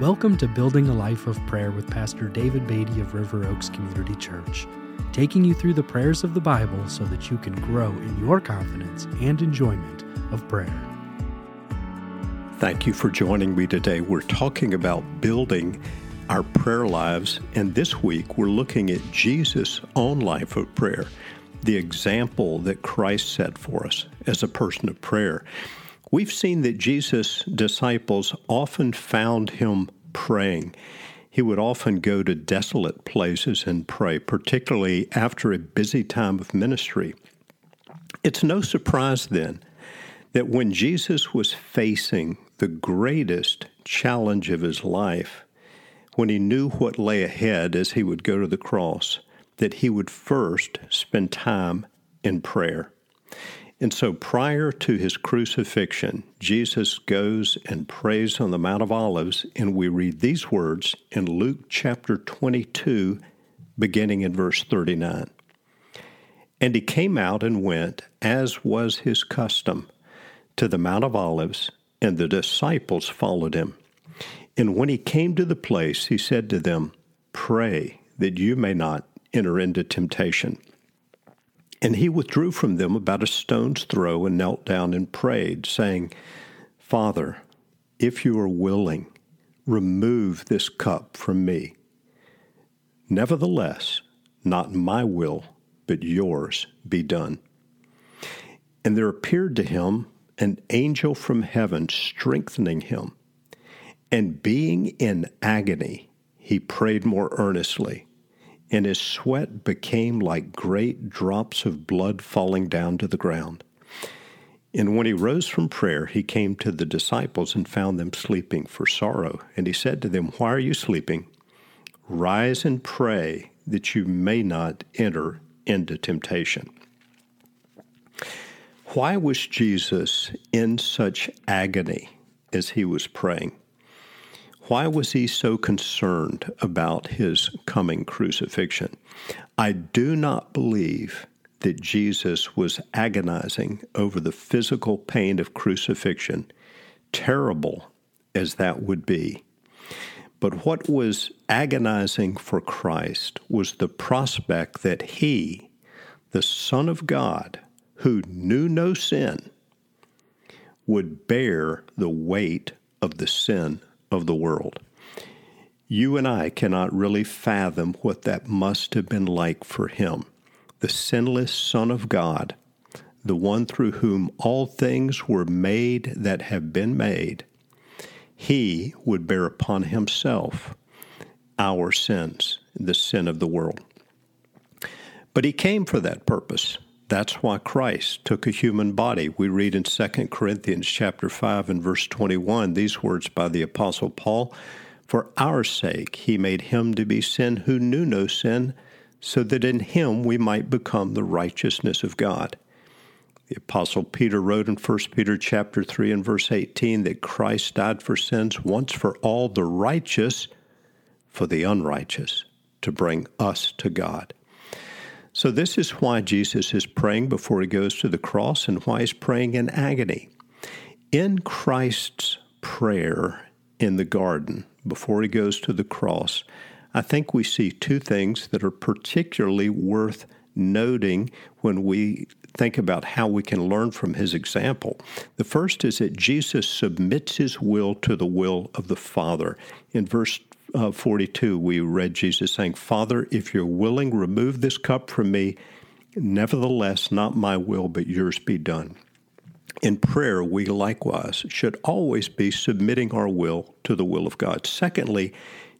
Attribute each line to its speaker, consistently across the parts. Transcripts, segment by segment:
Speaker 1: Welcome to Building a Life of Prayer with Pastor David Beatty of River Oaks Community Church, taking you through the prayers of the Bible so that you can grow in your confidence and enjoyment of prayer.
Speaker 2: Thank you for joining me today. We're talking about building our prayer lives, and this week we're looking at Jesus' own life of prayer, the example that Christ set for us as a person of prayer. We've seen that Jesus' disciples often found him praying. He would often go to desolate places and pray, particularly after a busy time of ministry. It's no surprise then that when Jesus was facing the greatest challenge of his life, when he knew what lay ahead as he would go to the cross, that he would first spend time in prayer. And so prior to his crucifixion, Jesus goes and prays on the Mount of Olives, and we read these words in Luke chapter 22, beginning in verse 39. And he came out and went, as was his custom, to the Mount of Olives, and the disciples followed him. And when he came to the place, he said to them, Pray that you may not enter into temptation. And he withdrew from them about a stone's throw and knelt down and prayed, saying, Father, if you are willing, remove this cup from me. Nevertheless, not my will, but yours be done. And there appeared to him an angel from heaven strengthening him. And being in agony, he prayed more earnestly and his sweat became like great drops of blood falling down to the ground. And when he rose from prayer, he came to the disciples and found them sleeping for sorrow. And he said to them, Why are you sleeping? Rise and pray that you may not enter into temptation. Why was Jesus in such agony as he was praying? Why was he so concerned about his coming crucifixion? I do not believe that Jesus was agonizing over the physical pain of crucifixion, terrible as that would be. But what was agonizing for Christ was the prospect that he, the Son of God, who knew no sin, would bear the weight of the sin of the world. You and I cannot really fathom what that must have been like for him, the sinless Son of God, the one through whom all things were made that have been made. He would bear upon himself our sins, the sin of the world. But he came for that purpose. That's why Christ took a human body. We read in 2 Corinthians chapter 5 and verse 21 these words by the apostle Paul, "For our sake he made him to be sin who knew no sin, so that in him we might become the righteousness of God." The apostle Peter wrote in 1 Peter chapter 3 and verse 18 that Christ died for sins once for all, the righteous for the unrighteous, to bring us to God. So, this is why Jesus is praying before he goes to the cross and why he's praying in agony. In Christ's prayer in the garden before he goes to the cross, I think we see two things that are particularly worth noting when we think about how we can learn from his example. The first is that Jesus submits his will to the will of the Father. In verse uh, 42, we read Jesus saying, Father, if you're willing, remove this cup from me. Nevertheless, not my will, but yours be done. In prayer, we likewise should always be submitting our will to the will of God. Secondly,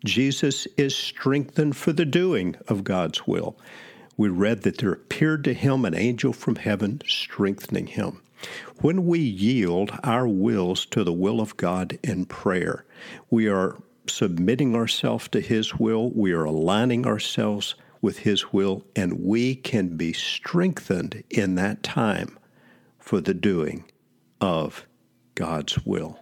Speaker 2: Jesus is strengthened for the doing of God's will. We read that there appeared to him an angel from heaven strengthening him. When we yield our wills to the will of God in prayer, we are submitting ourselves to His will, we are aligning ourselves with His will, and we can be strengthened in that time for the doing of God's will.